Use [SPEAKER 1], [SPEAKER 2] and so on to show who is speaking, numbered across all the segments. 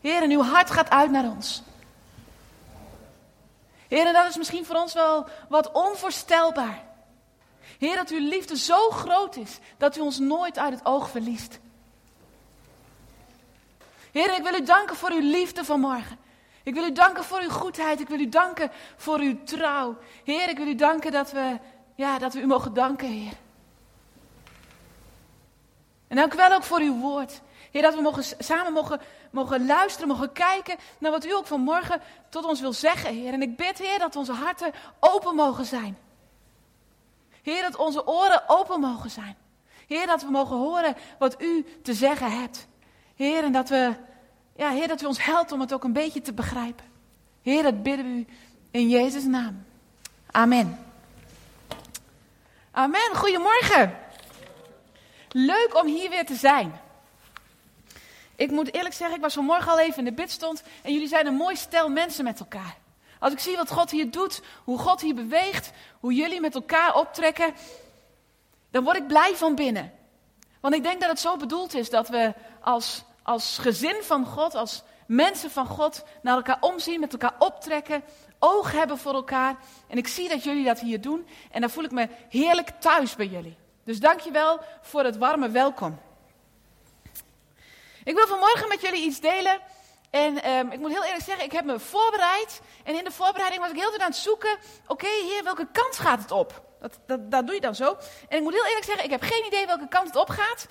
[SPEAKER 1] Heer, en uw hart gaat uit naar ons. Heer, en dat is misschien voor ons wel wat onvoorstelbaar. Heer, dat uw liefde zo groot is dat u ons nooit uit het oog verliest. Heer, ik wil u danken voor uw liefde vanmorgen. Ik wil u danken voor uw goedheid. Ik wil u danken voor uw trouw. Heer, ik wil u danken dat we, ja, dat we u mogen danken, Heer. En dank u wel ook voor uw woord. Heer, dat we mogen, samen mogen, mogen luisteren, mogen kijken naar wat u ook vanmorgen tot ons wil zeggen, Heer. En ik bid, Heer, dat onze harten open mogen zijn. Heer, dat onze oren open mogen zijn. Heer, dat we mogen horen wat u te zeggen hebt. Heer, en dat we, ja, Heer, dat u ons helpt om het ook een beetje te begrijpen. Heer, dat bidden we u in Jezus' naam. Amen. Amen. Goedemorgen. Leuk om hier weer te zijn. Ik moet eerlijk zeggen, ik was vanmorgen al even in de bidstond en jullie zijn een mooi stel mensen met elkaar. Als ik zie wat God hier doet, hoe God hier beweegt, hoe jullie met elkaar optrekken, dan word ik blij van binnen. Want ik denk dat het zo bedoeld is dat we als, als gezin van God, als mensen van God, naar elkaar omzien, met elkaar optrekken, oog hebben voor elkaar. En ik zie dat jullie dat hier doen en dan voel ik me heerlijk thuis bij jullie. Dus dank je wel voor het warme welkom. Ik wil vanmorgen met jullie iets delen. En ehm, ik moet heel eerlijk zeggen, ik heb me voorbereid. En in de voorbereiding was ik heel veel aan het zoeken. Oké, heer, welke kant gaat het op? Dat, dat, dat doe je dan zo. En ik moet heel eerlijk zeggen, ik heb geen idee welke kant het op gaat.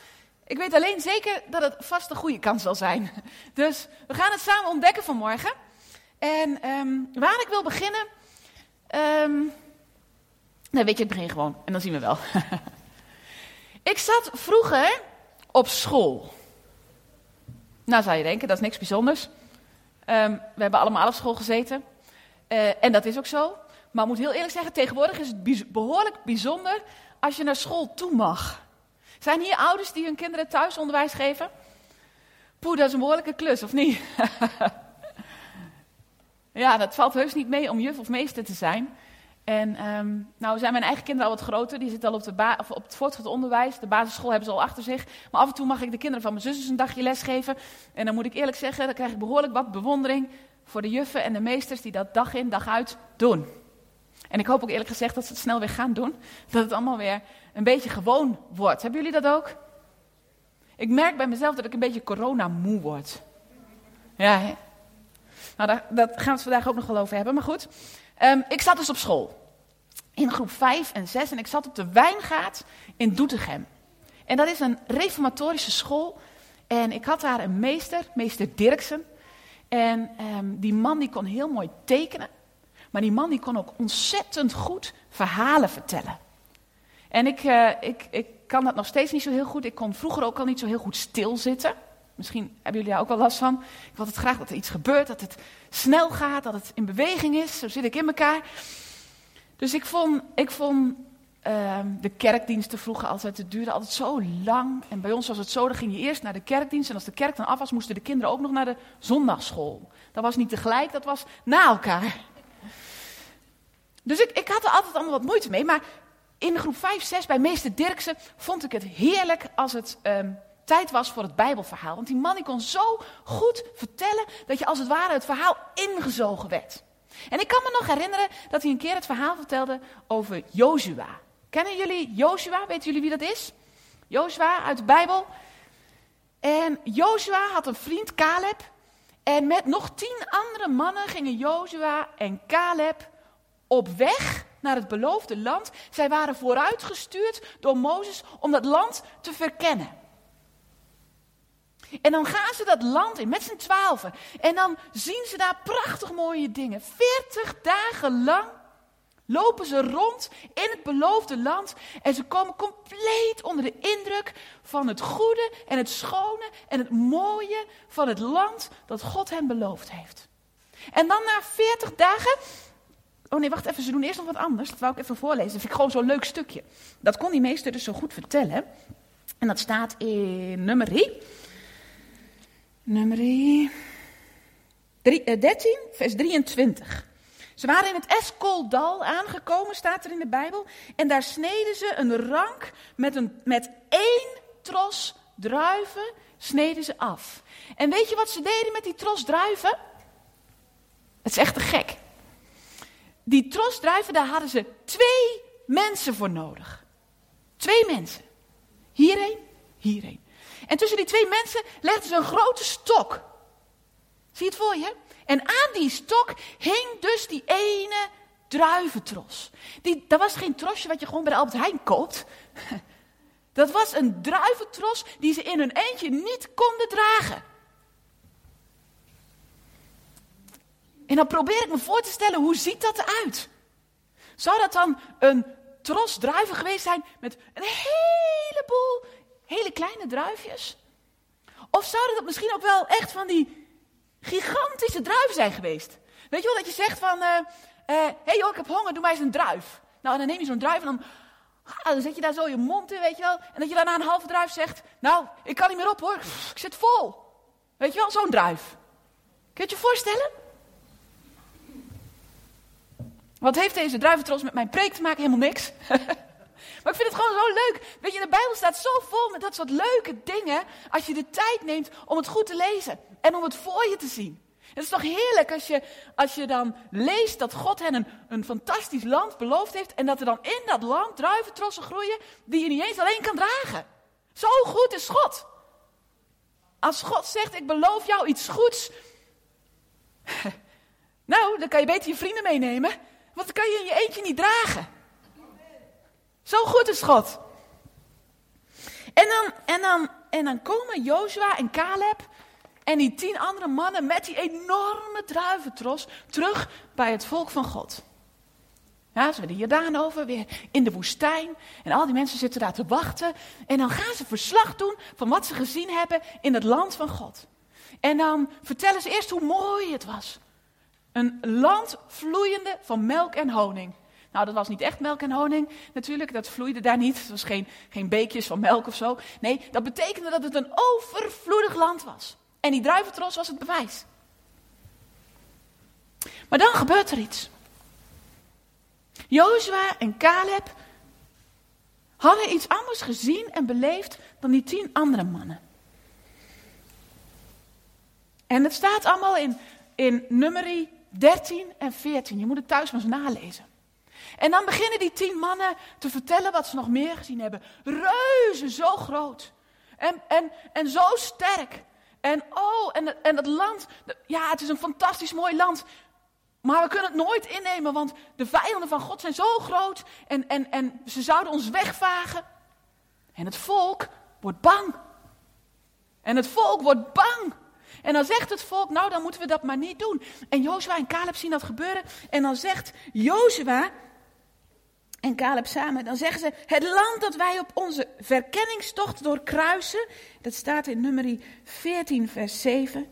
[SPEAKER 1] Ik weet alleen zeker dat het vast de goede kant zal zijn. Dus we gaan het samen ontdekken vanmorgen. En ehm, waar ik wil beginnen. Um, nou, weet je, ik begin gewoon en dan zien we wel. ik zat vroeger op school. Nou zou je denken, dat is niks bijzonders. Um, we hebben allemaal op school gezeten. Uh, en dat is ook zo. Maar ik moet heel eerlijk zeggen, tegenwoordig is het behoorlijk bijzonder als je naar school toe mag. Zijn hier ouders die hun kinderen thuisonderwijs geven? Poeh, dat is een behoorlijke klus, of niet? ja, dat valt heus niet mee om juf of meester te zijn. En um, nou zijn mijn eigen kinderen al wat groter. Die zitten al op, de of op het voortgezet onderwijs. De basisschool hebben ze al achter zich. Maar af en toe mag ik de kinderen van mijn zusjes een dagje lesgeven. En dan moet ik eerlijk zeggen, dan krijg ik behoorlijk wat bewondering voor de juffen en de meesters die dat dag in dag uit doen. En ik hoop ook eerlijk gezegd dat ze het snel weer gaan doen. Dat het allemaal weer een beetje gewoon wordt. Hebben jullie dat ook? Ik merk bij mezelf dat ik een beetje corona-moe word. Ja? Nou, daar, gaan we het vandaag ook nog wel over hebben. Maar goed, um, ik zat dus op school. In groep 5 en 6. En ik zat op de Wijngaard in Doetinchem. En dat is een reformatorische school. En ik had daar een meester, meester Dirksen. En um, die man die kon heel mooi tekenen. Maar die man die kon ook ontzettend goed verhalen vertellen. En ik, uh, ik, ik kan dat nog steeds niet zo heel goed. Ik kon vroeger ook al niet zo heel goed stilzitten. Misschien hebben jullie daar ook wel last van. Ik wil het graag dat er iets gebeurt, dat het snel gaat, dat het in beweging is. Zo zit ik in elkaar. Dus ik vond, ik vond uh, de kerkdiensten vroeger altijd, het duurde altijd zo lang. En bij ons was het zo, dan ging je eerst naar de kerkdienst. En als de kerk dan af was, moesten de kinderen ook nog naar de zondagschool. Dat was niet tegelijk, dat was na elkaar. Dus ik, ik had er altijd allemaal wat moeite mee. Maar in groep 5, 6 bij meester Dirksen vond ik het heerlijk als het um, tijd was voor het Bijbelverhaal. Want die man die kon zo goed vertellen dat je als het ware het verhaal ingezogen werd. En ik kan me nog herinneren dat hij een keer het verhaal vertelde over Jozua. Kennen jullie Jozua? Weten jullie wie dat is? Jozua uit de Bijbel. En Jozua had een vriend, Caleb. En met nog tien andere mannen gingen Jozua en Caleb op weg naar het beloofde land. Zij waren vooruitgestuurd door Mozes om dat land te verkennen. En dan gaan ze dat land in met z'n twaalfen. En dan zien ze daar prachtig mooie dingen. Veertig dagen lang lopen ze rond in het beloofde land. En ze komen compleet onder de indruk van het goede en het schone en het mooie van het land dat God hen beloofd heeft. En dan na veertig dagen Oh nee, wacht even, ze doen eerst nog wat anders. Dat wou ik even voorlezen. Dat vind ik gewoon zo'n leuk stukje. Dat kon die meester dus zo goed vertellen. En dat staat in nummer 3. Nummer 13, eh, vers 23. Ze waren in het Eskoldal aangekomen, staat er in de Bijbel. En daar sneden ze een rank met, een, met één tros druiven, sneden ze af. En weet je wat ze deden met die tros druiven? Het is echt te gek. Die tros druiven, daar hadden ze twee mensen voor nodig. Twee mensen. Hierheen, hierheen. En tussen die twee mensen legden ze een grote stok. Zie je het voor je? En aan die stok hing dus die ene druiventros. Die, dat was geen trosje wat je gewoon bij de Albert Heijn koopt. Dat was een druiventros die ze in hun eentje niet konden dragen. En dan probeer ik me voor te stellen, hoe ziet dat eruit? Zou dat dan een tros druiven geweest zijn met een heleboel hele kleine druifjes? Of zouden dat misschien ook wel echt van die gigantische druiven zijn geweest? Weet je wel dat je zegt van, hé uh, uh, hey joh, ik heb honger, doe mij eens een druif. Nou, en dan neem je zo'n druif en dan, ah, dan zet je daar zo je mond in, weet je wel. En dat je daarna een halve druif zegt, nou, ik kan niet meer op hoor, ik zit vol. Weet je wel, zo'n druif. Kun je het je voorstellen? Wat heeft deze druiventros met mijn preek te maken? Helemaal niks. maar ik vind het gewoon zo leuk. Weet je, de Bijbel staat zo vol met dat soort leuke dingen. Als je de tijd neemt om het goed te lezen. En om het voor je te zien. Het is toch heerlijk als je, als je dan leest dat God hen een, een fantastisch land beloofd heeft. En dat er dan in dat land druiventrossen groeien die je niet eens alleen kan dragen. Zo goed is God. Als God zegt, ik beloof jou iets goeds. nou, dan kan je beter je vrienden meenemen. Want dan kan je in je eentje niet dragen. Zo goed is God. En dan, en dan, en dan komen Jozua en Caleb en die tien andere mannen met die enorme druiventros terug bij het volk van God. Ja, ze werden Jordaan over, weer in de woestijn. En al die mensen zitten daar te wachten. En dan gaan ze verslag doen van wat ze gezien hebben in het land van God. En dan vertellen ze eerst hoe mooi het was. Een land vloeiende van melk en honing. Nou, dat was niet echt melk en honing natuurlijk, dat vloeide daar niet. Het was geen, geen beekjes van melk of zo. Nee, dat betekende dat het een overvloedig land was. En die druiventros was het bewijs. Maar dan gebeurt er iets. Jozua en Caleb hadden iets anders gezien en beleefd dan die tien andere mannen. En het staat allemaal in, in nummerie 13 en 14. Je moet het thuis maar eens nalezen. En dan beginnen die tien mannen te vertellen wat ze nog meer gezien hebben. Reuzen zo groot. En, en, en zo sterk. En oh, en, en het land. Ja, het is een fantastisch mooi land. Maar we kunnen het nooit innemen, want de vijanden van God zijn zo groot. En, en, en ze zouden ons wegvagen. En het volk wordt bang. En het volk wordt bang. En dan zegt het volk, nou dan moeten we dat maar niet doen. En Jozua en Caleb zien dat gebeuren. En dan zegt Jozua en Caleb samen, dan zeggen ze, het land dat wij op onze verkenningstocht doorkruisen, dat staat in nummer 14 vers 7,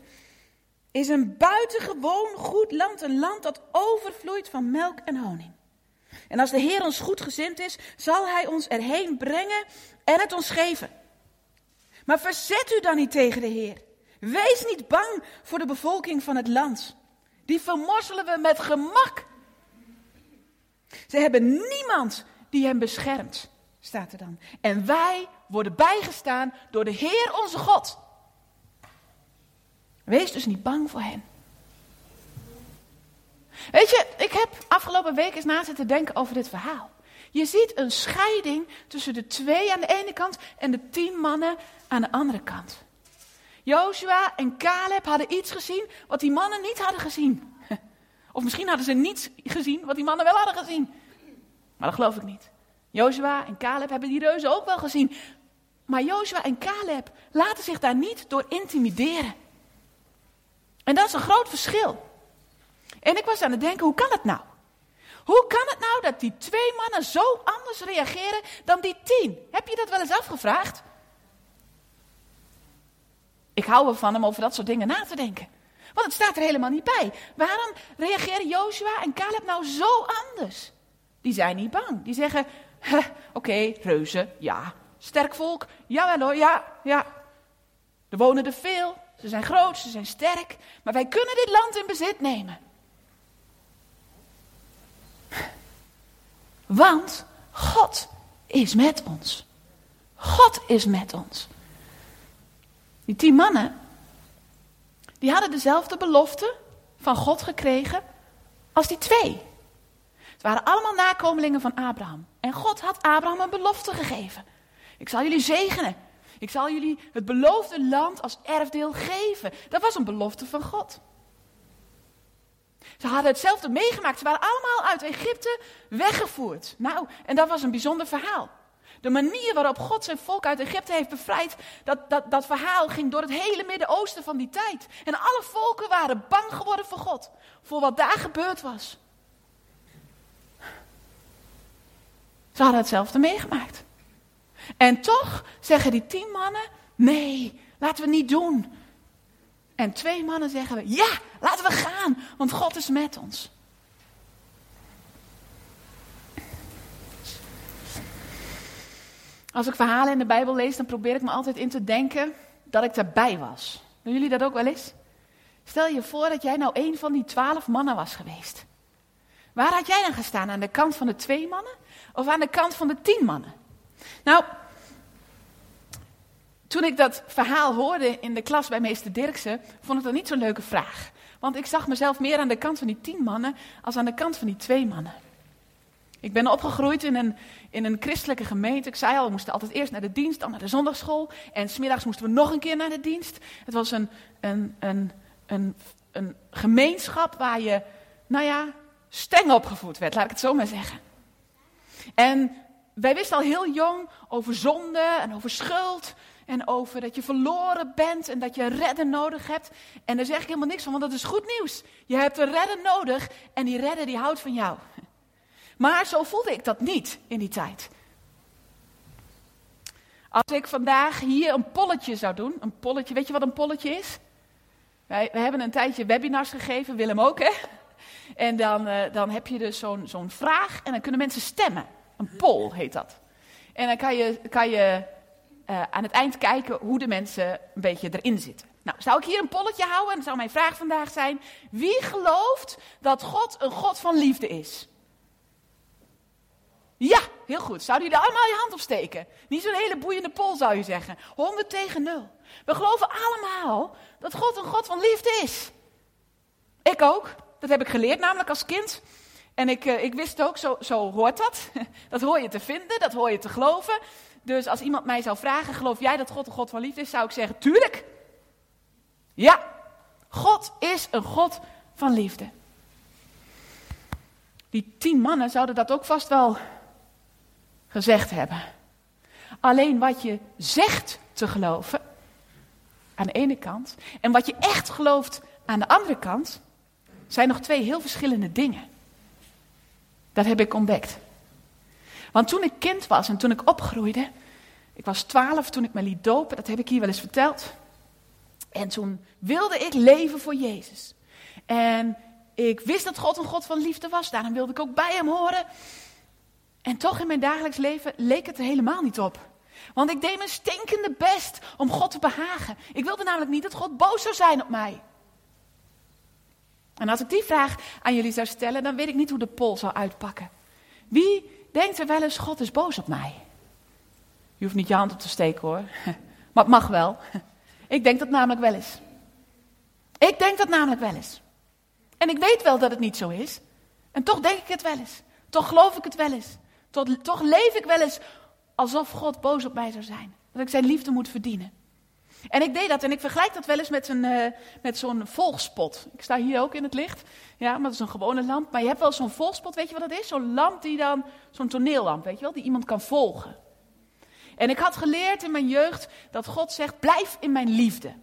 [SPEAKER 1] is een buitengewoon goed land, een land dat overvloeit van melk en honing. En als de Heer ons goed gezind is, zal Hij ons erheen brengen en het ons geven. Maar verzet u dan niet tegen de Heer. Wees niet bang voor de bevolking van het land. Die vermorzelen we met gemak. Ze hebben niemand die hen beschermt, staat er dan. En wij worden bijgestaan door de Heer onze God. Wees dus niet bang voor hen. Weet je, ik heb afgelopen week eens na zitten denken over dit verhaal. Je ziet een scheiding tussen de twee aan de ene kant en de tien mannen aan de andere kant. Joshua en Caleb hadden iets gezien wat die mannen niet hadden gezien. Of misschien hadden ze niets gezien wat die mannen wel hadden gezien. Maar dat geloof ik niet. Joshua en Caleb hebben die reuzen ook wel gezien. Maar Joshua en Caleb laten zich daar niet door intimideren. En dat is een groot verschil. En ik was aan het denken, hoe kan het nou? Hoe kan het nou dat die twee mannen zo anders reageren dan die tien? Heb je dat wel eens afgevraagd? Ik hou ervan om over dat soort dingen na te denken. Want het staat er helemaal niet bij. Waarom reageren Joshua en Caleb nou zo anders? Die zijn niet bang. Die zeggen, oké, reuzen, ja. Sterk volk, jawel hoor, ja, ja. Er wonen er veel, ze zijn groot, ze zijn sterk. Maar wij kunnen dit land in bezit nemen. Want God is met ons. God is met ons. Die tien mannen, die hadden dezelfde belofte van God gekregen als die twee. Het waren allemaal nakomelingen van Abraham. En God had Abraham een belofte gegeven. Ik zal jullie zegenen. Ik zal jullie het beloofde land als erfdeel geven. Dat was een belofte van God. Ze hadden hetzelfde meegemaakt. Ze waren allemaal uit Egypte weggevoerd. Nou, en dat was een bijzonder verhaal. De manier waarop God zijn volk uit Egypte heeft bevrijd, dat, dat, dat verhaal ging door het hele Midden-Oosten van die tijd. En alle volken waren bang geworden voor God, voor wat daar gebeurd was. Ze hadden hetzelfde meegemaakt. En toch zeggen die tien mannen: nee, laten we niet doen. En twee mannen zeggen: ja, laten we gaan, want God is met ons. Als ik verhalen in de Bijbel lees, dan probeer ik me altijd in te denken dat ik erbij was. Doen jullie dat ook wel eens? Stel je voor dat jij nou een van die twaalf mannen was geweest. Waar had jij dan gestaan? Aan de kant van de twee mannen of aan de kant van de tien mannen? Nou, toen ik dat verhaal hoorde in de klas bij meester Dirksen, vond ik dat niet zo'n leuke vraag. Want ik zag mezelf meer aan de kant van die tien mannen als aan de kant van die twee mannen. Ik ben opgegroeid in een, in een christelijke gemeente. Ik zei al, we moesten altijd eerst naar de dienst, dan naar de zondagschool. En smiddags moesten we nog een keer naar de dienst. Het was een, een, een, een, een gemeenschap waar je, nou ja, streng opgevoed werd, laat ik het zo maar zeggen. En wij wisten al heel jong over zonde en over schuld. En over dat je verloren bent en dat je redden nodig hebt. En daar zeg ik helemaal niks van, want dat is goed nieuws. Je hebt een redder nodig en die redder die houdt van jou. Maar zo voelde ik dat niet in die tijd. Als ik vandaag hier een polletje zou doen, een polletje, weet je wat een polletje is? Wij, hebben een tijdje webinars gegeven, Willem ook hè. En dan, uh, dan heb je dus zo'n zo'n vraag en dan kunnen mensen stemmen. Een poll heet dat. En dan kan je, kan je uh, aan het eind kijken hoe de mensen een beetje erin zitten. Nou, zou ik hier een polletje houden en dan zou mijn vraag vandaag zijn: wie gelooft dat God een God van liefde is? Ja, heel goed. Zouden jullie allemaal je hand opsteken? Niet zo'n hele boeiende pol zou je zeggen. 100 tegen 0. We geloven allemaal dat God een God van liefde is. Ik ook. Dat heb ik geleerd namelijk als kind. En ik, uh, ik wist ook, zo, zo hoort dat. Dat hoor je te vinden, dat hoor je te geloven. Dus als iemand mij zou vragen, geloof jij dat God een God van liefde is? Zou ik zeggen, tuurlijk. Ja, God is een God van liefde. Die tien mannen zouden dat ook vast wel gezegd hebben. Alleen wat je zegt te geloven, aan de ene kant, en wat je echt gelooft aan de andere kant, zijn nog twee heel verschillende dingen. Dat heb ik ontdekt. Want toen ik kind was en toen ik opgroeide, ik was twaalf toen ik me liet dopen, dat heb ik hier wel eens verteld. En toen wilde ik leven voor Jezus. En ik wist dat God een God van liefde was, daarom wilde ik ook bij hem horen. En toch in mijn dagelijks leven leek het er helemaal niet op. Want ik deed mijn stinkende best om God te behagen. Ik wilde namelijk niet dat God boos zou zijn op mij. En als ik die vraag aan jullie zou stellen, dan weet ik niet hoe de pol zou uitpakken. Wie denkt er wel eens, God is boos op mij? Je hoeft niet je hand op te steken hoor. Maar het mag wel. Ik denk dat namelijk wel eens. Ik denk dat namelijk wel eens. En ik weet wel dat het niet zo is. En toch denk ik het wel eens. Toch geloof ik het wel eens. Toch, leef ik wel eens alsof God boos op mij zou zijn. Dat ik zijn liefde moet verdienen. En ik deed dat en ik vergelijk dat wel eens met, een, uh, met zo'n volgspot. Ik sta hier ook in het licht, ja, maar dat is een gewone lamp. Maar je hebt wel zo'n volgspot, weet je wat dat is? Zo'n lamp die dan, zo'n toneellamp, weet je wel, die iemand kan volgen. En ik had geleerd in mijn jeugd dat God zegt, blijf in mijn liefde.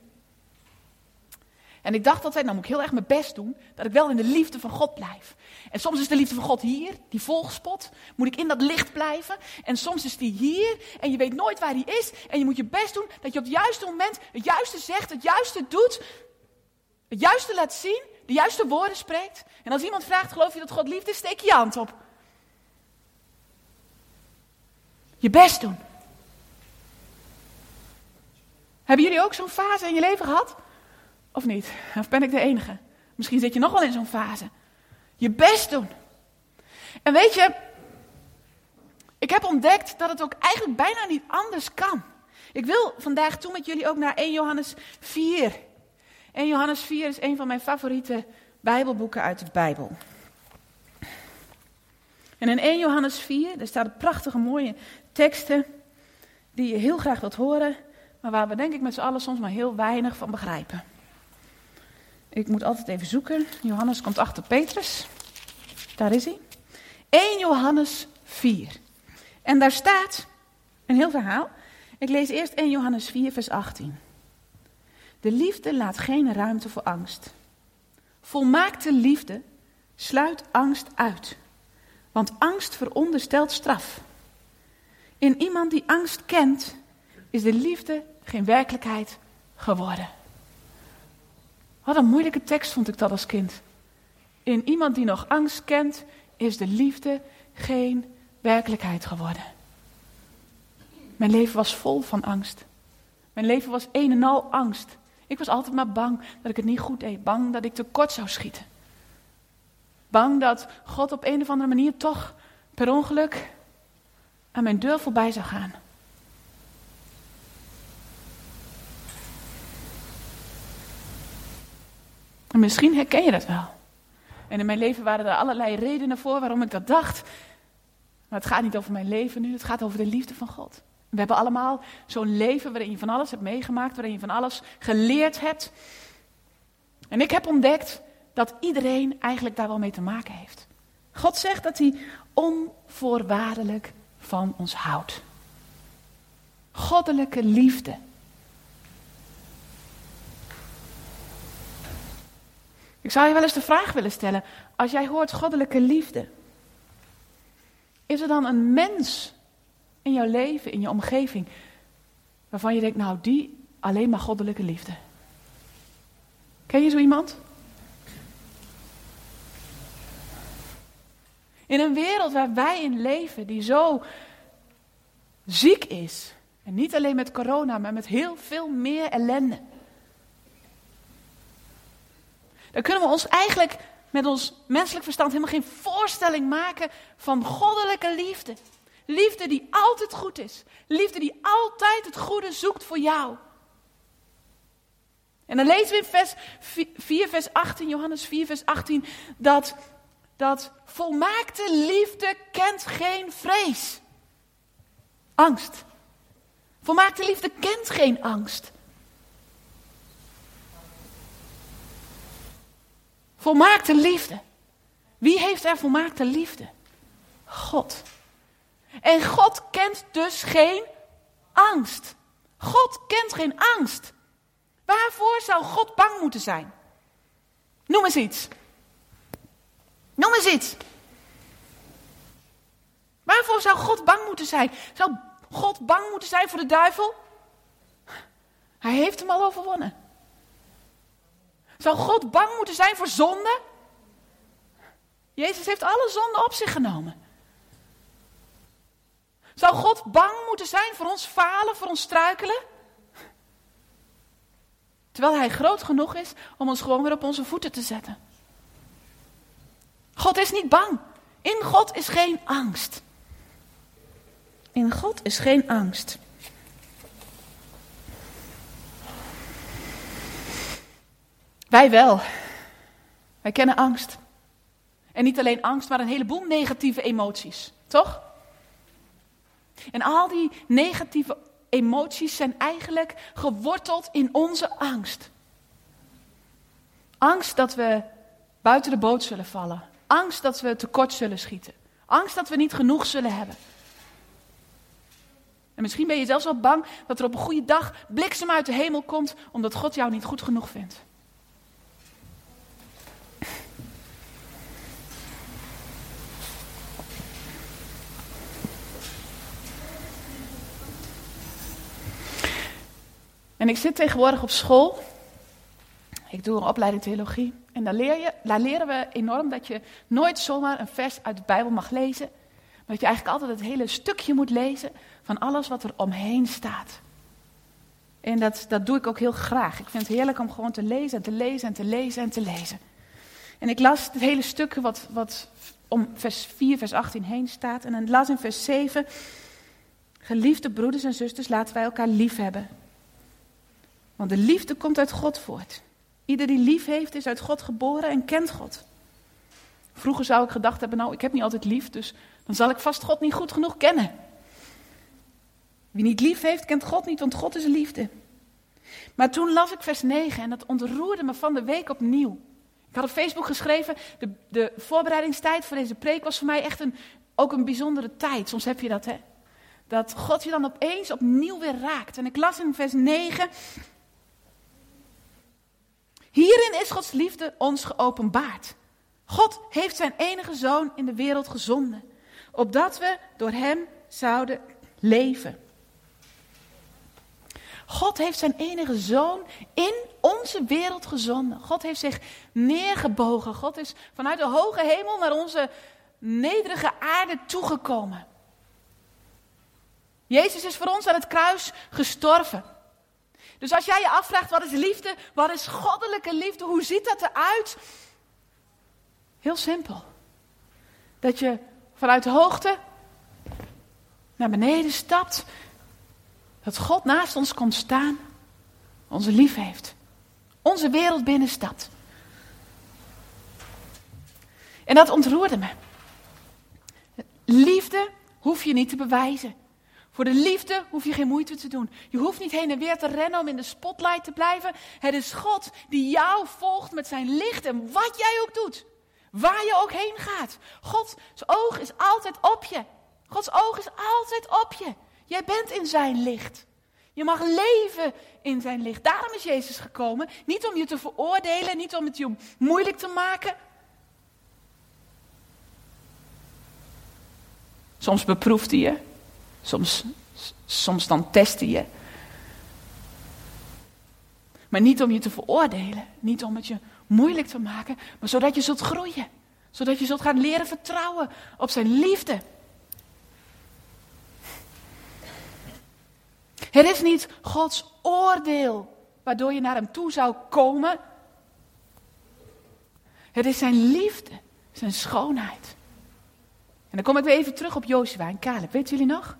[SPEAKER 1] En ik dacht altijd, nou moet ik heel erg mijn best doen, dat ik wel in de liefde van God blijf. En soms is de liefde van God hier, die volgspot. Moet ik in dat licht blijven. En soms is die hier en je weet nooit waar die is. En je moet je best doen dat je op het juiste moment het juiste zegt, het juiste doet. Het juiste laat zien, de juiste woorden spreekt. En als iemand vraagt, geloof je dat God liefde is, steek je, je hand op. Je best doen. Hebben jullie ook zo'n fase in je leven gehad? Of niet? Of ben ik de enige? Misschien zit je nog wel in zo'n fase. Je best doen. En weet je, ik heb ontdekt dat het ook eigenlijk bijna niet anders kan. Ik wil vandaag toe met jullie ook naar 1 Johannes 4. 1 Johannes 4 is een van mijn favoriete Bijbelboeken uit de Bijbel. En in 1 Johannes 4, er staan prachtige mooie teksten die je heel graag wilt horen, maar waar we denk ik met z'n allen soms maar heel weinig van begrijpen. Ik moet altijd even zoeken. Johannes komt achter Petrus. Daar is hij. 1 Johannes 4. En daar staat een heel verhaal. Ik lees eerst 1 Johannes 4, vers 18. De liefde laat geen ruimte voor angst. Volmaakte liefde sluit angst uit. Want angst veronderstelt straf. In iemand die angst kent, is de liefde geen werkelijkheid geworden. Wat een moeilijke tekst vond ik dat als kind. In iemand die nog angst kent, is de liefde geen werkelijkheid geworden. Mijn leven was vol van angst. Mijn leven was een en al angst. Ik was altijd maar bang dat ik het niet goed deed. Bang dat ik tekort zou schieten. Bang dat God op een of andere manier toch per ongeluk aan mijn deur voorbij zou gaan. En misschien herken je dat wel. En in mijn leven waren er allerlei redenen voor waarom ik dat dacht. Maar het gaat niet over mijn leven nu, het gaat over de liefde van God. We hebben allemaal zo'n leven waarin je van alles hebt meegemaakt, waarin je van alles geleerd hebt. En ik heb ontdekt dat iedereen eigenlijk daar wel mee te maken heeft. God zegt dat hij onvoorwaardelijk van ons houdt. Goddelijke liefde. Ik zou je wel eens de vraag willen stellen: als jij hoort goddelijke liefde, is er dan een mens in jouw leven, in je omgeving, waarvan je denkt, nou die alleen maar goddelijke liefde? Ken je zo iemand? In een wereld waar wij in leven, die zo ziek is. En niet alleen met corona, maar met heel veel meer ellende. Dan kunnen we ons eigenlijk met ons menselijk verstand helemaal geen voorstelling maken van goddelijke liefde. Liefde die altijd goed is. Liefde die altijd het goede zoekt voor jou. En dan lezen we in vers 4, vers 18, Johannes 4, vers 18, dat, dat volmaakte liefde kent geen vrees. Angst. Volmaakte liefde kent geen angst. Volmaakte liefde. Wie heeft er volmaakte liefde? God. En God kent dus geen angst. God kent geen angst. Waarvoor zou God bang moeten zijn? Noem eens iets. Noem eens iets. Waarvoor zou God bang moeten zijn? Zou God bang moeten zijn voor de duivel? Hij heeft hem al overwonnen. Zou God bang moeten zijn voor zonde? Jezus heeft alle zonden op zich genomen. Zou God bang moeten zijn voor ons falen, voor ons struikelen? Terwijl Hij groot genoeg is om ons gewoon weer op onze voeten te zetten. God is niet bang. In God is geen angst. In God is geen angst. Wij wel. Wij kennen angst. En niet alleen angst, maar een heleboel negatieve emoties. Toch? En al die negatieve emoties zijn eigenlijk geworteld in onze angst. Angst dat we buiten de boot zullen vallen. Angst dat we tekort zullen schieten. Angst dat we niet genoeg zullen hebben. En misschien ben je zelfs wel bang dat er op een goede dag bliksem uit de hemel komt omdat God jou niet goed genoeg vindt. En ik zit tegenwoordig op school. Ik doe een opleiding theologie. En daar, leer je, daar leren we enorm dat je nooit zomaar een vers uit de Bijbel mag lezen. Maar dat je eigenlijk altijd het hele stukje moet lezen van alles wat er omheen staat. En dat, dat doe ik ook heel graag. Ik vind het heerlijk om gewoon te lezen en te lezen en te lezen en te lezen. En ik las het hele stukje wat, wat om vers 4, vers 18 heen staat. En dan las in vers 7. Geliefde broeders en zusters, laten wij elkaar lief hebben. Want de liefde komt uit God voort. Ieder die lief heeft, is uit God geboren en kent God. Vroeger zou ik gedacht hebben, nou, ik heb niet altijd lief, dus dan zal ik vast God niet goed genoeg kennen. Wie niet lief heeft, kent God niet, want God is liefde. Maar toen las ik vers 9 en dat ontroerde me van de week opnieuw. Ik had op Facebook geschreven, de, de voorbereidingstijd voor deze preek was voor mij echt een, ook een bijzondere tijd. Soms heb je dat, hè? Dat God je dan opeens opnieuw weer raakt. En ik las in vers 9. Hierin is Gods liefde ons geopenbaard. God heeft zijn enige zoon in de wereld gezonden, opdat we door hem zouden leven. God heeft zijn enige zoon in onze wereld gezonden. God heeft zich neergebogen. God is vanuit de hoge hemel naar onze nederige aarde toegekomen. Jezus is voor ons aan het kruis gestorven. Dus als jij je afvraagt wat is liefde, wat is goddelijke liefde, hoe ziet dat eruit? Heel simpel. Dat je vanuit de hoogte naar beneden stapt, dat God naast ons komt staan, onze lief heeft, onze wereld binnenstapt. En dat ontroerde me. Liefde hoef je niet te bewijzen. Voor de liefde hoef je geen moeite te doen. Je hoeft niet heen en weer te rennen om in de spotlight te blijven. Het is God die jou volgt met zijn licht en wat jij ook doet. Waar je ook heen gaat. Gods oog is altijd op je. Gods oog is altijd op je. Jij bent in zijn licht. Je mag leven in zijn licht. Daarom is Jezus gekomen. Niet om je te veroordelen, niet om het je moeilijk te maken. Soms beproeft hij je. Soms, soms dan test hij je. Maar niet om je te veroordelen. Niet om het je moeilijk te maken. Maar zodat je zult groeien. Zodat je zult gaan leren vertrouwen op zijn liefde. Het is niet Gods oordeel waardoor je naar hem toe zou komen. Het is zijn liefde, zijn schoonheid. En dan kom ik weer even terug op Jozua en Caleb. Weet jullie nog?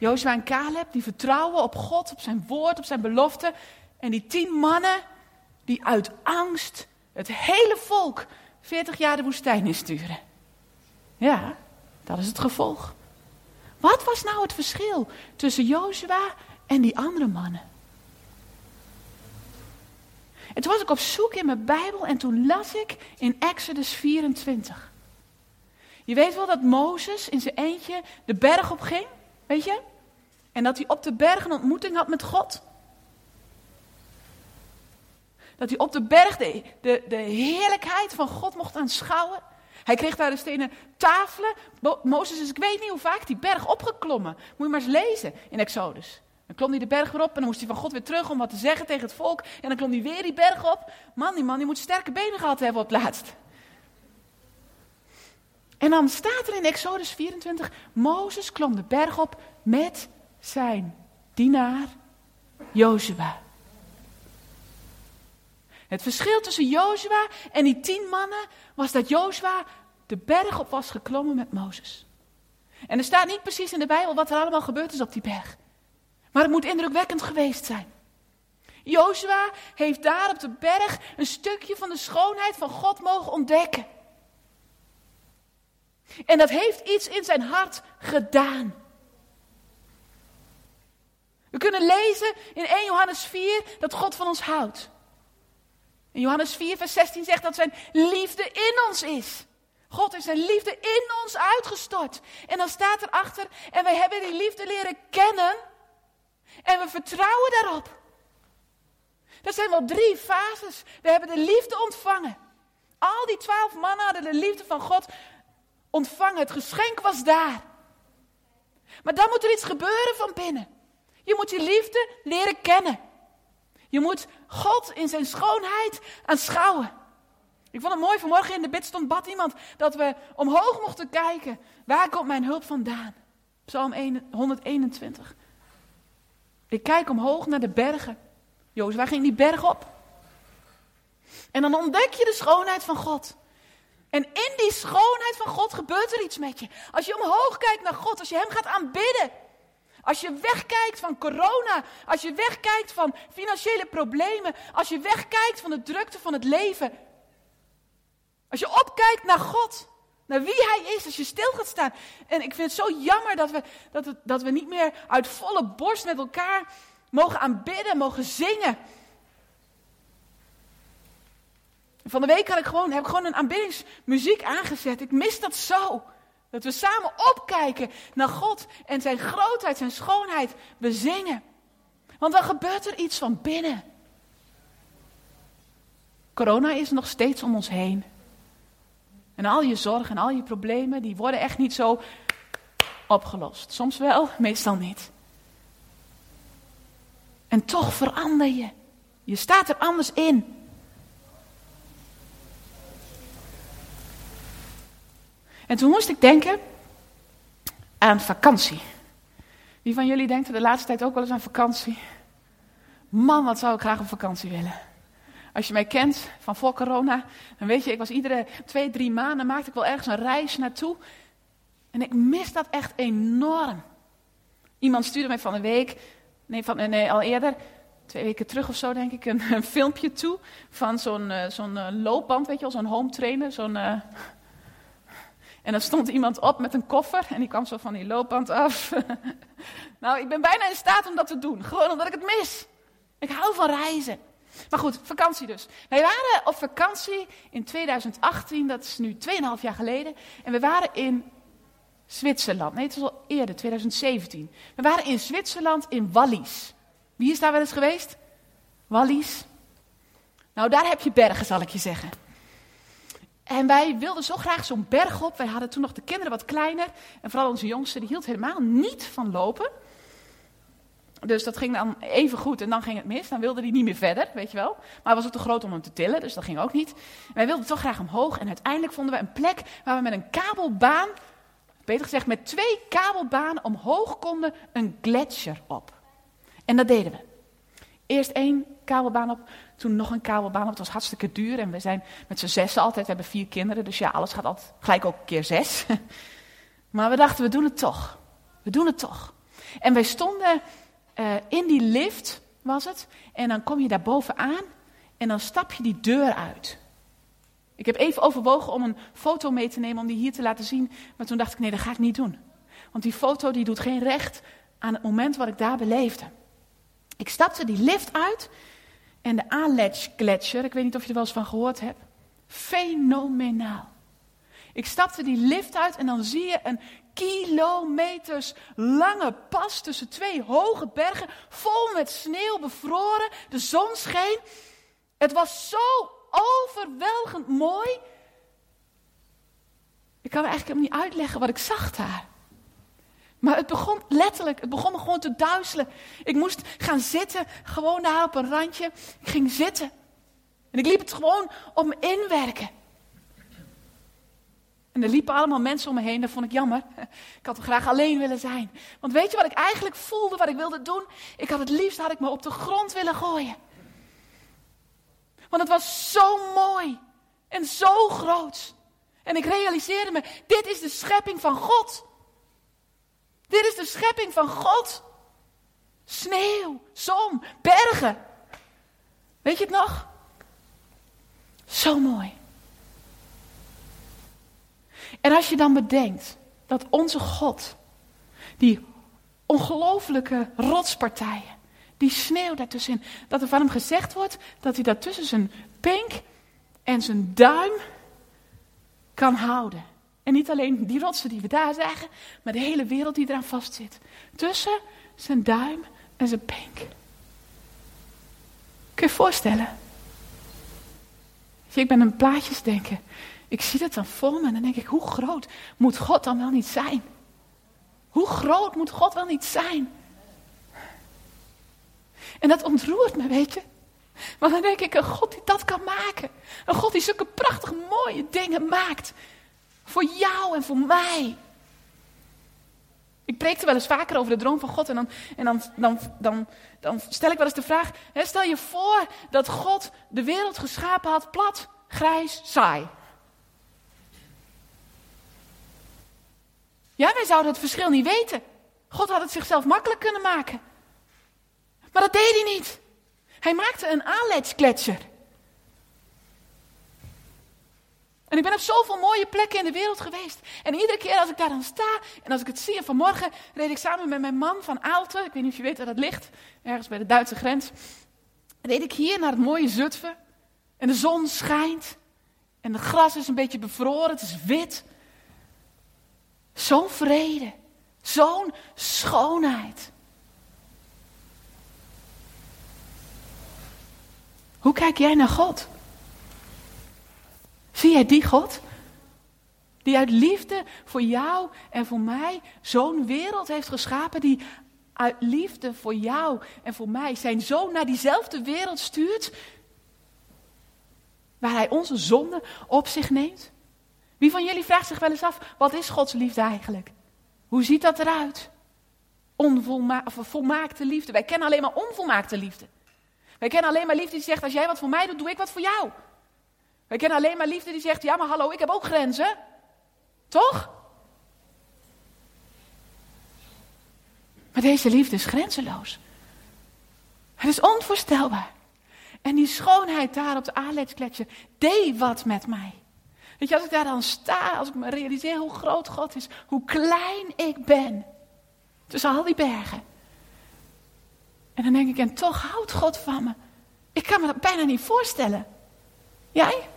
[SPEAKER 1] Jozua en Caleb, die vertrouwen op God, op zijn woord, op zijn belofte. En die tien mannen, die uit angst het hele volk 40 jaar de woestijn insturen. Ja, dat is het gevolg. Wat was nou het verschil tussen Jozua en die andere mannen? En toen was ik op zoek in mijn Bijbel en toen las ik in Exodus 24. Je weet wel dat Mozes in zijn eentje de berg op ging, weet je? En dat hij op de berg een ontmoeting had met God. Dat hij op de berg de, de, heerlijkheid van God mocht aanschouwen. Hij kreeg daar de stenen tafelen. Mozes is, ik weet niet hoe vaak, die berg opgeklommen. Moet je maar eens lezen in Exodus. Dan klom hij de berg weer op en dan moest hij van God weer terug om wat te zeggen tegen het volk. En dan klom hij weer die berg op. Man, die man die moet sterke benen gehad hebben op het laatst. En dan staat er in Exodus 24, Mozes klom de berg op met zijn dienaar Jozua. Het verschil tussen Jozua en die tien mannen was dat Jozua de berg op was geklommen met Mozes. En er staat niet precies in de Bijbel wat er allemaal gebeurd is op die berg. Maar het moet indrukwekkend geweest zijn. Jozua heeft daar op de berg een stukje van de schoonheid van God mogen ontdekken. En dat heeft iets in zijn hart gedaan. We kunnen lezen in 1 Johannes 4 dat God van ons houdt. In Johannes 4, vers 16 zegt dat zijn liefde in ons is. God heeft zijn liefde in ons uitgestort. En dan staat erachter, en wij hebben die liefde leren kennen. En we vertrouwen daarop. Dat zijn wel drie fases. We hebben de liefde ontvangen. Al die twaalf mannen hadden de liefde van God ontvangen. Het geschenk was daar. Maar dan moet er iets gebeuren van binnen. Je moet die liefde leren kennen. Je moet God in zijn schoonheid aanschouwen. Ik vond het mooi, vanmorgen in de bid stond bad iemand dat we omhoog mochten kijken. Waar komt mijn hulp vandaan? Psalm 121. Ik kijk omhoog naar de bergen. Jozef, waar ging die berg op? En dan ontdek je de schoonheid van God. En in die schoonheid van God gebeurt er iets met je. Als je omhoog kijkt naar God, als je Hem gaat aanbidden. Als je wegkijkt van corona, als je wegkijkt van financiële problemen, als je wegkijkt van de drukte van het leven. Als je opkijkt naar God, naar wie Hij is, als je stil gaat staan. En ik vind het zo jammer dat we, dat we, dat we niet meer uit volle borst met elkaar mogen aanbidden, mogen zingen. Van de week ik gewoon, heb ik gewoon een aanbiddingsmuziek aangezet. Ik mis dat zo. Dat we samen opkijken naar God en zijn grootheid, zijn schoonheid bezingen. Want dan gebeurt er iets van binnen. Corona is nog steeds om ons heen. En al je zorgen en al je problemen, die worden echt niet zo opgelost. Soms wel, meestal niet. En toch verander je. Je staat er anders in. En toen moest ik denken aan vakantie. Wie van jullie denkt er de laatste tijd ook wel eens aan vakantie? Man, wat zou ik graag op vakantie willen. Als je mij kent van voor corona, dan weet je, ik was iedere twee, drie maanden maakte ik wel ergens een reis naartoe. En ik mis dat echt enorm. Iemand stuurde mij van een week, nee, van, nee al eerder, twee weken terug of zo denk ik, een, filmpje toe van zo'n uh, zo'n uh, loopband, weet je wel, zo'n home trainer, zo'n... Uh, en dan stond iemand op met een koffer en die kwam zo van die loopband af. nou, ik ben bijna in staat om dat te doen. Gewoon omdat ik het mis. Ik hou van reizen. Maar goed, vakantie dus. Wij waren op vakantie in 2018, dat is nu 2,5 jaar geleden. En we waren in Zwitserland. Nee, het was al eerder, 2017. We waren in Zwitserland in Wallis. Wie is daar wel eens geweest? Wallis. Nou, daar heb je bergen, zal ik je zeggen. En wij wilden zo graag zo'n berg op. Wij hadden toen nog de kinderen wat kleiner. En vooral onze jongste, die hield helemaal niet van lopen. Dus dat ging dan even goed en dan ging het mis. Dan wilde hij niet meer verder, weet je wel. Maar hij was ook te groot om hem te tillen, dus dat ging ook niet. wij wilden toch graag omhoog. En uiteindelijk vonden we een plek waar we met een kabelbaan, beter gezegd met twee kabelbanen omhoog konden, een gletsjer op. En dat deden we. Eerst één kabelbaan op, toen nog een kabelbaan op. Het was hartstikke duur en we zijn met z'n zessen altijd. We hebben vier kinderen, dus ja, alles gaat altijd gelijk ook keer zes. Maar we dachten, we doen het toch. We doen het toch. En wij stonden uh, in die lift, was het. En dan kom je daar bovenaan en dan stap je die deur uit. Ik heb even overwogen om een foto mee te nemen om die hier te laten zien. Maar toen dacht ik, nee, dat ga ik niet doen. Want die foto die doet geen recht aan het moment wat ik daar beleefde. Ik stapte die lift uit en de Aletsch Gletscher, ik weet niet of je er wel eens van gehoord hebt. Fenomenaal. Ik stapte die lift uit en dan zie je een kilometers lange pas tussen twee hoge bergen, vol met sneeuw, bevroren. De zon scheen. Het was zo overweldigend mooi. Ik kan eigenlijk niet uitleggen wat ik zag daar. Maar het begon letterlijk, het begon me gewoon te duizelen. Ik moest gaan zitten, gewoon daar op een randje. Ik ging zitten. En ik liep het gewoon om inwerken. En er liepen allemaal mensen om me heen, dat vond ik jammer. Ik had graag alleen willen zijn. Want weet je wat ik eigenlijk voelde, wat ik wilde doen? Ik had het liefst had ik me op de grond willen gooien. Want het was zo mooi en zo groot. En ik realiseerde me, dit is de schepping van God. Dit is de schepping van God. Sneeuw, zon, bergen. Weet je het nog? Zo mooi. En als je dan bedenkt dat onze God, die ongelofelijke rotspartijen, die sneeuw daartussenin, dat er van hem gezegd wordt dat hij dat tussen zijn pink en zijn duim kan houden. En niet alleen die rotsen die we daar zagen, maar de hele wereld die eraan vastzit. Tussen zijn duim en zijn pink. Kun je je voorstellen? Ik ben een plaatjes denken. Ik zie dat dan voor me en dan denk ik, hoe groot moet God dan wel niet zijn? Hoe groot moet God wel niet zijn? En dat ontroert me, weet je. Want dan denk ik, een God die dat kan maken. Een God die zulke prachtige mooie dingen maakt. Voor jou en voor mij. Ik preek er wel eens vaker over de droom van God en dan, en dan, dan, dan, dan stel ik wel eens de vraag, hè, stel je voor dat God de wereld geschapen had plat, grijs, saai. Ja, wij zouden het verschil niet weten. God had het zichzelf makkelijk kunnen maken. Maar dat deed hij niet. Hij maakte een aanleidskletsjer. En ik ben op zoveel mooie plekken in de wereld geweest. En iedere keer als ik daar dan sta en als ik het zie, en vanmorgen reed ik samen met mijn man van Aalten, ik weet niet of je weet waar dat ligt, ergens bij de Duitse grens, reed ik hier naar het mooie Zutphen. En de zon schijnt. En het gras is een beetje bevroren, het is wit. Zo'n vrede, zo'n schoonheid. Hoe kijk jij naar God? Zie jij die God? Die uit liefde voor jou en voor mij zo'n wereld heeft geschapen. Die uit liefde voor jou en voor mij zijn zoon naar diezelfde wereld stuurt. Waar hij onze zonde op zich neemt. Wie van jullie vraagt zich wel eens af, wat is Gods liefde eigenlijk? Hoe ziet dat eruit? Onvolma volmaakte liefde. Wij kennen alleen maar onvolmaakte liefde. Wij kennen alleen maar liefde die zegt, als jij wat voor mij doet, doe ik wat voor jou. Wij kennen alleen maar liefde die zegt, ja maar hallo, ik heb ook grenzen. Toch? Maar deze liefde is grenzeloos. Het is onvoorstelbaar. En die schoonheid daar op de aanleidskletje deed wat met mij. Weet je, als ik daar dan sta, als ik me realiseer hoe groot God is, hoe klein ik ben. Tussen al die bergen. En dan denk ik, en toch houdt God van me. Ik kan me dat bijna niet voorstellen. Jij?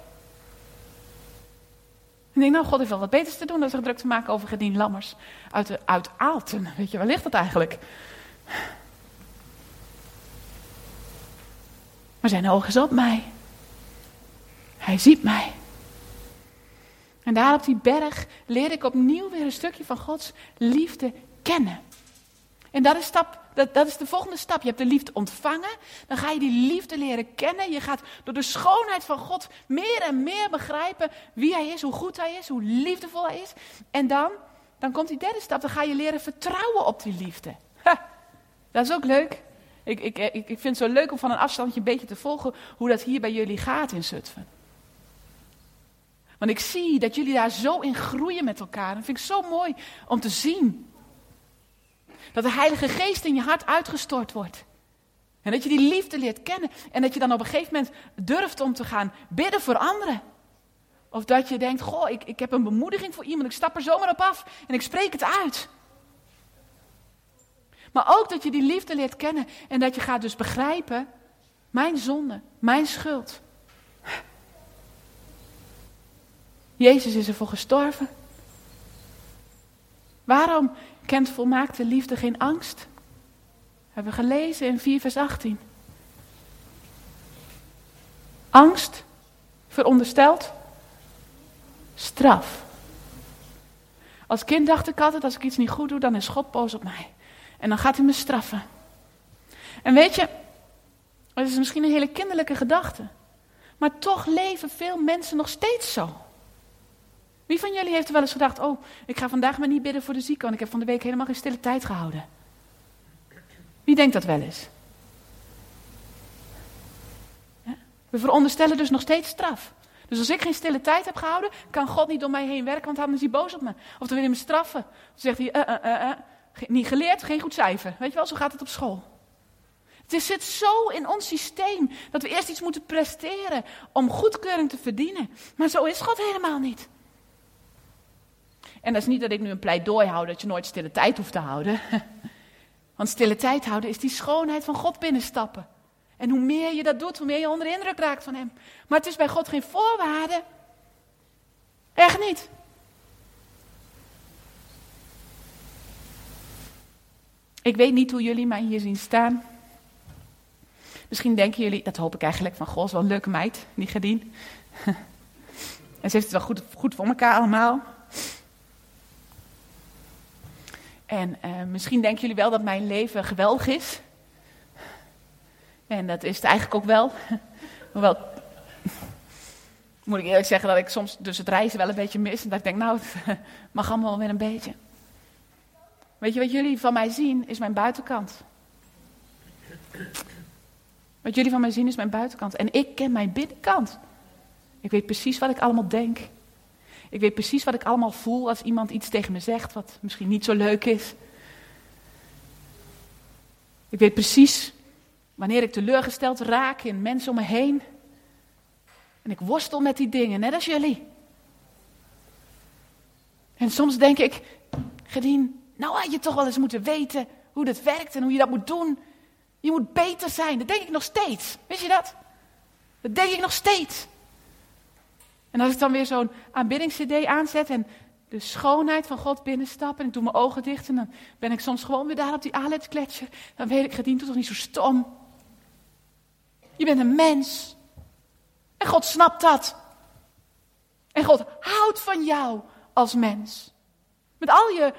[SPEAKER 1] Ik denk, nou, God heeft wel wat beters te doen dan zich druk te maken over Gedien Lammers uit, de, uit Aalten. Weet je, waar ligt dat eigenlijk? Maar zijn oog is op mij. Hij ziet mij. En daar op die berg leer ik opnieuw weer een stukje van Gods liefde kennen. En dat is, stap, dat, dat is de volgende stap. Je hebt de liefde ontvangen. Dan ga je die liefde leren kennen. Je gaat door de schoonheid van God meer en meer begrijpen wie Hij is, hoe goed Hij is, hoe liefdevol Hij is. En dan, dan komt die derde stap. Dan ga je leren vertrouwen op die liefde. Dat is ook leuk. Ik, ik, ik, ik vind het zo leuk om van een afstandje een beetje te volgen hoe dat hier bij jullie gaat in Zutphen. Want ik zie dat jullie daar zo in groeien met elkaar. Dat vind ik zo mooi om te zien. Dat de Heilige Geest in je hart uitgestort wordt. En dat je die liefde leert kennen. En dat je dan op een gegeven moment durft om te gaan bidden voor anderen. Of dat je denkt, goh, ik, ik heb een bemoediging voor iemand. Ik stap er zomaar op af en ik spreek het uit. Maar ook dat je die liefde leert kennen. En dat je gaat dus begrijpen, mijn zonde, mijn schuld. Jezus is ervoor gestorven. Waarom kent volmaakte liefde geen angst. Hebben we gelezen in 4 vers 18. Angst veronderstelt straf. Als kind dacht ik altijd, als ik iets niet goed doe, dan is God boos op mij. En dan gaat hij me straffen. En weet je, het is misschien een hele kinderlijke gedachte. Maar toch leven veel mensen nog steeds zo. Wie van jullie heeft er wel eens gedacht, oh, ik ga vandaag maar niet bidden voor de zieke, want ik heb van de week helemaal geen stille tijd gehouden. Wie denkt dat wel eens? We veronderstellen dus nog steeds straf. Dus als ik geen stille tijd heb gehouden, kan God niet door mij heen werken, want dan is hij boos op me. Of dan wil hij me straffen. Dan zegt hij, uh, uh, uh, niet geleerd, geen goed cijfer. Weet je wel, zo gaat het op school. Het zit zo in ons systeem dat we eerst iets moeten presteren om goedkeuring te verdienen. Maar zo is God helemaal niet. En dat is niet dat ik nu een pleidooi hou dat je nooit stille tijd hoeft te houden. Want stille tijd houden is die schoonheid van God binnenstappen. En hoe meer je dat doet, hoe meer je onder de indruk raakt van Hem. Maar het is bij God geen voorwaarde. Echt niet. Ik weet niet hoe jullie mij hier zien staan. Misschien denken jullie, dat hoop ik eigenlijk van God, is wel een leuke meid, die Gedien. en ze heeft het wel goed, goed voor elkaar allemaal. En uh, misschien denken jullie wel dat mijn leven geweldig is. En dat is het eigenlijk ook wel. Hoewel, moet ik eerlijk zeggen dat ik soms dus het reizen wel een beetje mis. En dat ik denk, nou, het mag allemaal weer een beetje. Weet je wat jullie van mij zien, is mijn buitenkant. Wat jullie van mij zien is mijn buitenkant. En ik ken mijn binnenkant. Ik weet precies wat ik allemaal denk. Ik weet precies wat ik allemaal voel als iemand iets tegen me zegt wat misschien niet zo leuk is. Ik weet precies wanneer ik teleurgesteld raak in mensen om me heen. En ik worstel met die dingen, net als jullie. En soms denk ik, Gedien, nou had je toch wel eens moeten weten hoe dat werkt en hoe je dat moet doen. Je moet beter zijn. Dat denk ik nog steeds. Weet je dat? Dat denk ik nog steeds. En als ik dan weer zo'n aanbiddingscd aanzet en de schoonheid van God binnenstap en ik doe mijn ogen dicht en dan ben ik soms gewoon weer daar op die Aletsgletsjer. Dan weet ik, Gedien, doe toch niet zo stom. Je bent een mens. En God snapt dat. En God houdt van jou als mens. Met al je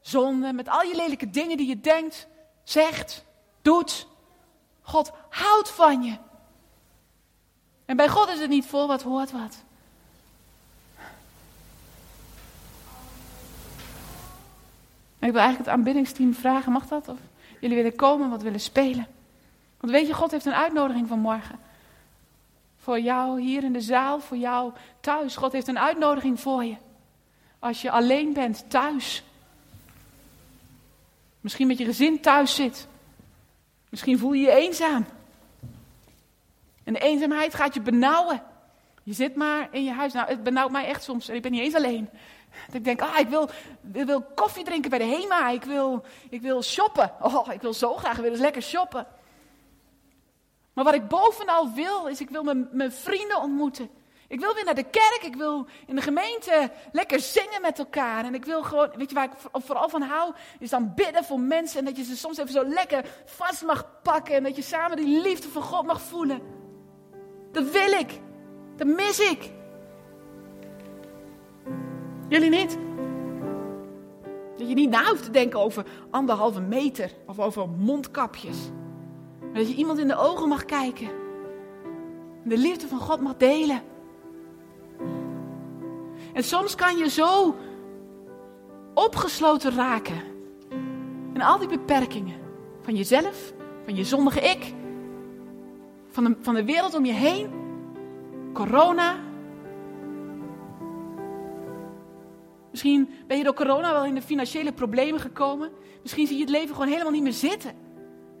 [SPEAKER 1] zonden, met al je lelijke dingen die je denkt, zegt, doet. God houdt van je. En bij God is het niet voor wat hoort wat. Ik wil eigenlijk het aanbiddingsteam vragen, mag dat? Of jullie willen komen, wat willen spelen? Want weet je, God heeft een uitnodiging van morgen. Voor jou hier in de zaal, voor jou thuis. God heeft een uitnodiging voor je. Als je alleen bent thuis. Misschien met je gezin thuis zit. Misschien voel je je eenzaam. En de eenzaamheid gaat je benauwen. Je zit maar in je huis. Nou, het benauwt mij echt soms. En ik ben niet eens alleen. Dat ik denk, ah, ik wil, ik wil koffie drinken bij de HEMA. Ik wil, ik wil shoppen. Oh, ik wil zo graag weer eens lekker shoppen. Maar wat ik bovenal wil, is ik wil mijn, mijn vrienden ontmoeten. Ik wil weer naar de kerk. Ik wil in de gemeente lekker zingen met elkaar. En ik wil gewoon, weet je waar ik vooral van hou? Is dan bidden voor mensen. En dat je ze soms even zo lekker vast mag pakken. En dat je samen die liefde van God mag voelen. Dat wil ik. Dat mis ik. Jullie niet? Dat je niet na hoeft te denken over anderhalve meter of over mondkapjes. Maar dat je iemand in de ogen mag kijken. En de liefde van God mag delen. En soms kan je zo opgesloten raken. En al die beperkingen van jezelf, van je zondige ik, van van de wereld om je heen, corona. Misschien ben je door corona wel in de financiële problemen gekomen. Misschien zie je het leven gewoon helemaal niet meer zitten.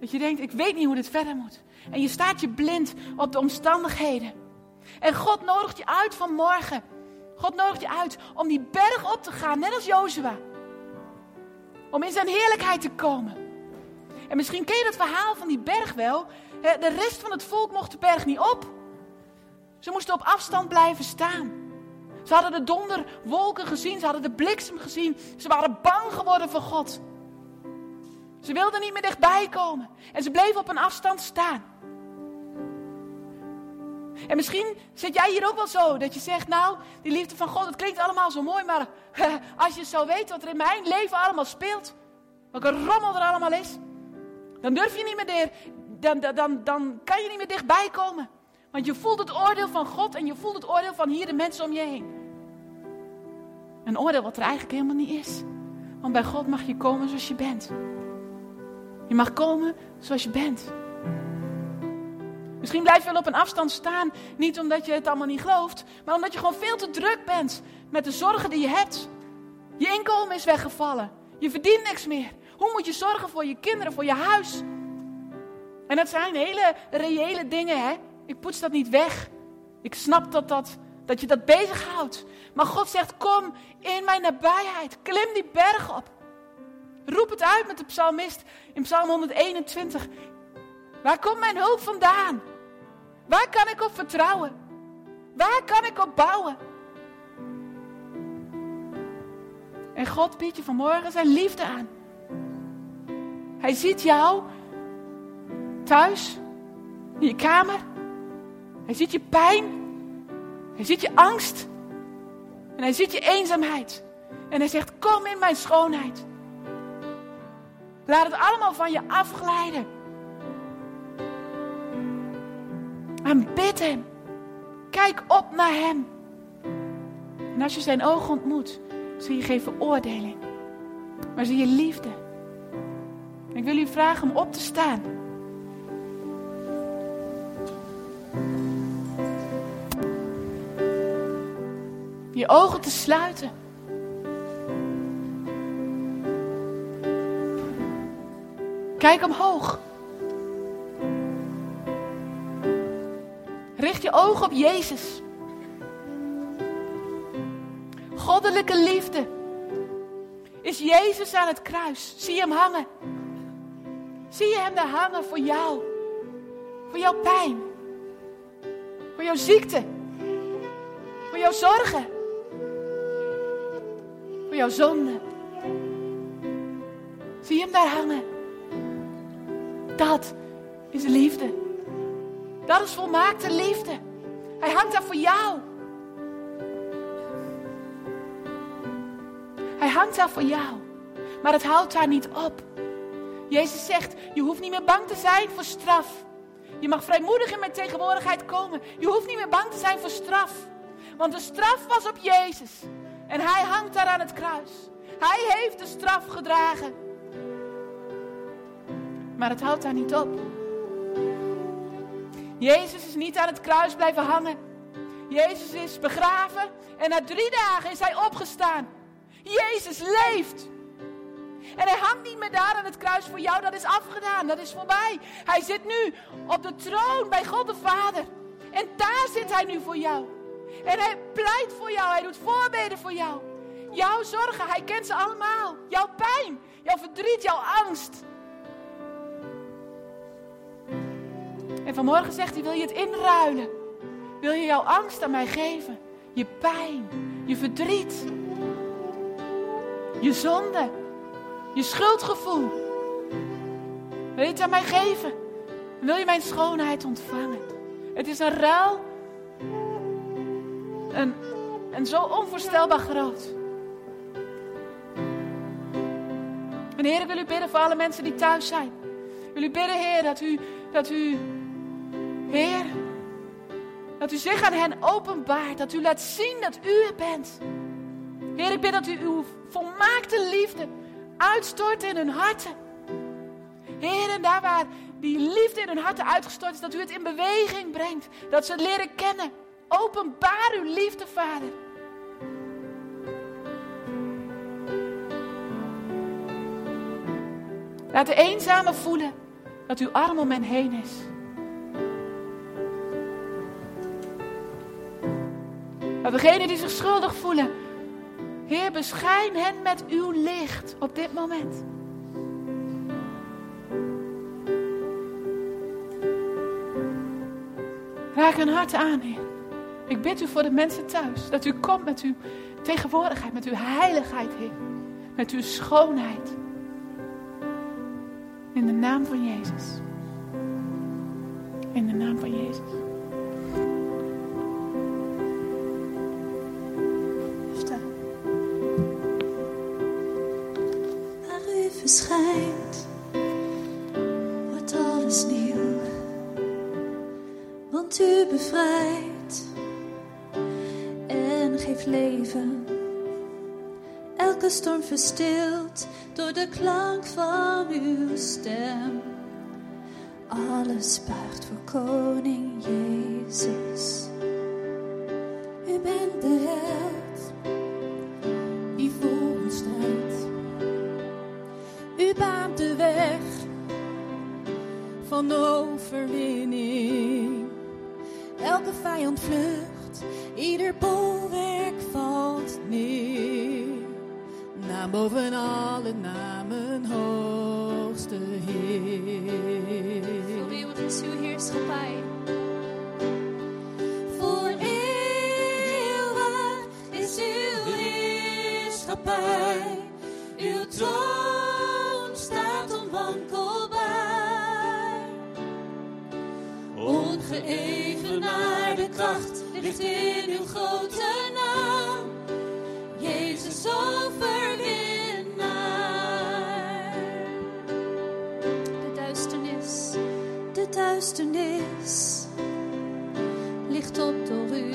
[SPEAKER 1] Dat je denkt, ik weet niet hoe dit verder moet. En je staat je blind op de omstandigheden. En God nodigt je uit vanmorgen God nodigt je uit om die berg op te gaan, net als Jozua. Om in zijn heerlijkheid te komen. En misschien ken je dat verhaal van die berg wel. De rest van het volk mocht de berg niet op. Ze moesten op afstand blijven staan. Ze hadden de donderwolken gezien, ze hadden de bliksem gezien. Ze waren bang geworden voor God. Ze wilden niet meer dichtbij komen. En ze bleven op een afstand staan. En misschien zit jij hier ook wel zo, dat je zegt, nou, die liefde van God, het klinkt allemaal zo mooi, maar als je zou weten wat er in mijn leven allemaal speelt, welke rommel er allemaal is, dan durf je niet meer, dan, dan, dan kan je niet meer dichtbij komen. Want je voelt het oordeel van God en je voelt het oordeel van hier de mensen om je heen. Een oordeel wat er eigenlijk helemaal niet is. Want bij God mag je komen zoals je bent. Je mag komen zoals je bent. Misschien blijf je wel op een afstand staan, niet omdat je het allemaal niet gelooft, maar omdat je gewoon veel te druk bent met de zorgen die je hebt. Je inkomen is weggevallen. Je verdient niks meer. Hoe moet je zorgen voor je kinderen, voor je huis? En dat zijn hele reële dingen, hè? Ik poets dat niet weg. Ik snap dat, dat, dat je dat bezighoudt. Maar God zegt: Kom in mijn nabijheid. Klim die berg op. Roep het uit met de psalmist in Psalm 121. Waar komt mijn hulp vandaan? Waar kan ik op vertrouwen? Waar kan ik op bouwen? En God biedt je vanmorgen zijn liefde aan. Hij ziet jou thuis, in je kamer. Hij ziet je pijn. Hij ziet je angst. En hij ziet je eenzaamheid. En hij zegt: Kom in mijn schoonheid. Laat het allemaal van je afglijden. Aanbid Hem. Kijk op naar Hem. En als je zijn ogen ontmoet, zie je geen veroordeling, maar zie je liefde. ik wil u vragen om op te staan. ogen te sluiten. Kijk omhoog. Richt je ogen op Jezus. Goddelijke liefde. Is Jezus aan het kruis? Zie hem hangen. Zie je hem daar hangen voor jou? Voor jouw pijn? Voor jouw ziekte? Voor jouw zorgen? Voor jouw zonde. Zie je hem daar hangen. Dat is liefde. Dat is volmaakte liefde. Hij hangt daar voor jou. Hij hangt daar voor jou. Maar het houdt daar niet op. Jezus zegt, je hoeft niet meer bang te zijn voor straf. Je mag vrijmoedig in mijn tegenwoordigheid komen. Je hoeft niet meer bang te zijn voor straf. Want de straf was op Jezus. En hij hangt daar aan het kruis. Hij heeft de straf gedragen. Maar het houdt daar niet op. Jezus is niet aan het kruis blijven hangen. Jezus is begraven en na drie dagen is hij opgestaan. Jezus leeft. En hij hangt niet meer daar aan het kruis voor jou. Dat is afgedaan. Dat is voorbij. Hij zit nu op de troon bij God de Vader. En daar zit hij nu voor jou. En hij pleit voor jou. Hij doet voorbeden voor jou. Jouw zorgen, hij kent ze allemaal. Jouw pijn, jouw verdriet, jouw angst. En vanmorgen zegt hij, wil je het inruilen? Wil je jouw angst aan mij geven? Je pijn, je verdriet, je zonde, je schuldgevoel. Wil je het aan mij geven? Wil je mijn schoonheid ontvangen? Het is een ruil. En, en zo onvoorstelbaar groot. En Heer, wil u bidden voor alle mensen die thuis zijn. Wil u bidden, Heer, dat u, dat u, Heer, dat u zich aan hen openbaart. Dat u laat zien dat u er bent. Heer, ik bid dat u uw volmaakte liefde uitstort in hun harten. Heer, en daar waar die liefde in hun harten uitgestort is, dat u het in beweging brengt. Dat ze het leren kennen. Openbaar uw liefde, Vader. Laat de eenzame voelen dat uw arm om hen heen is. Laat degenen die zich schuldig voelen, Heer, beschijn hen met uw licht op dit moment. Raak hun hart aan, Heer. Ik bid u voor de mensen thuis, dat u komt met uw tegenwoordigheid, met uw heiligheid, Heer. Met uw schoonheid. In de naam van Jezus. In de naam van Jezus.
[SPEAKER 2] Waar u verschijnt, wordt alles nieuw. Want u bevrijdt leven. Elke storm verstilt door de klank van uw stem. Alles buigt voor koning Jezus. U bent de held die voor ons strijdt. U baant de weg van overwinning. Elke vijand vlucht, ieder bolwerk valt neer. Naam boven alle namen, hoogste Heer.
[SPEAKER 3] Voor eeuwig is uw heerschappij.
[SPEAKER 2] Voor eeuwig is uw heerschappij. Uw troon staat onwankelbaar. Ongeëvenaarde kracht ligt in uw grote naam. Jezus overwinnaar.
[SPEAKER 3] De duisternis
[SPEAKER 2] De duisternis ligt op door u.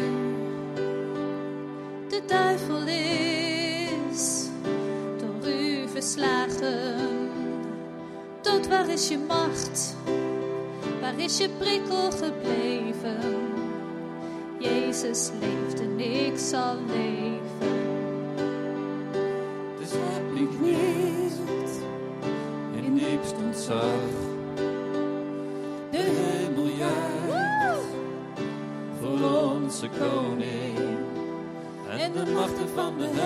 [SPEAKER 2] De duivel is door u verslagen. Tot waar is je macht? Waar is je prikkel gebleven? Jezus leeft en ik zal leven.
[SPEAKER 4] Dus heb ik niet in diepst ontzag. De hemel voor onze koning en de machten van de hemel.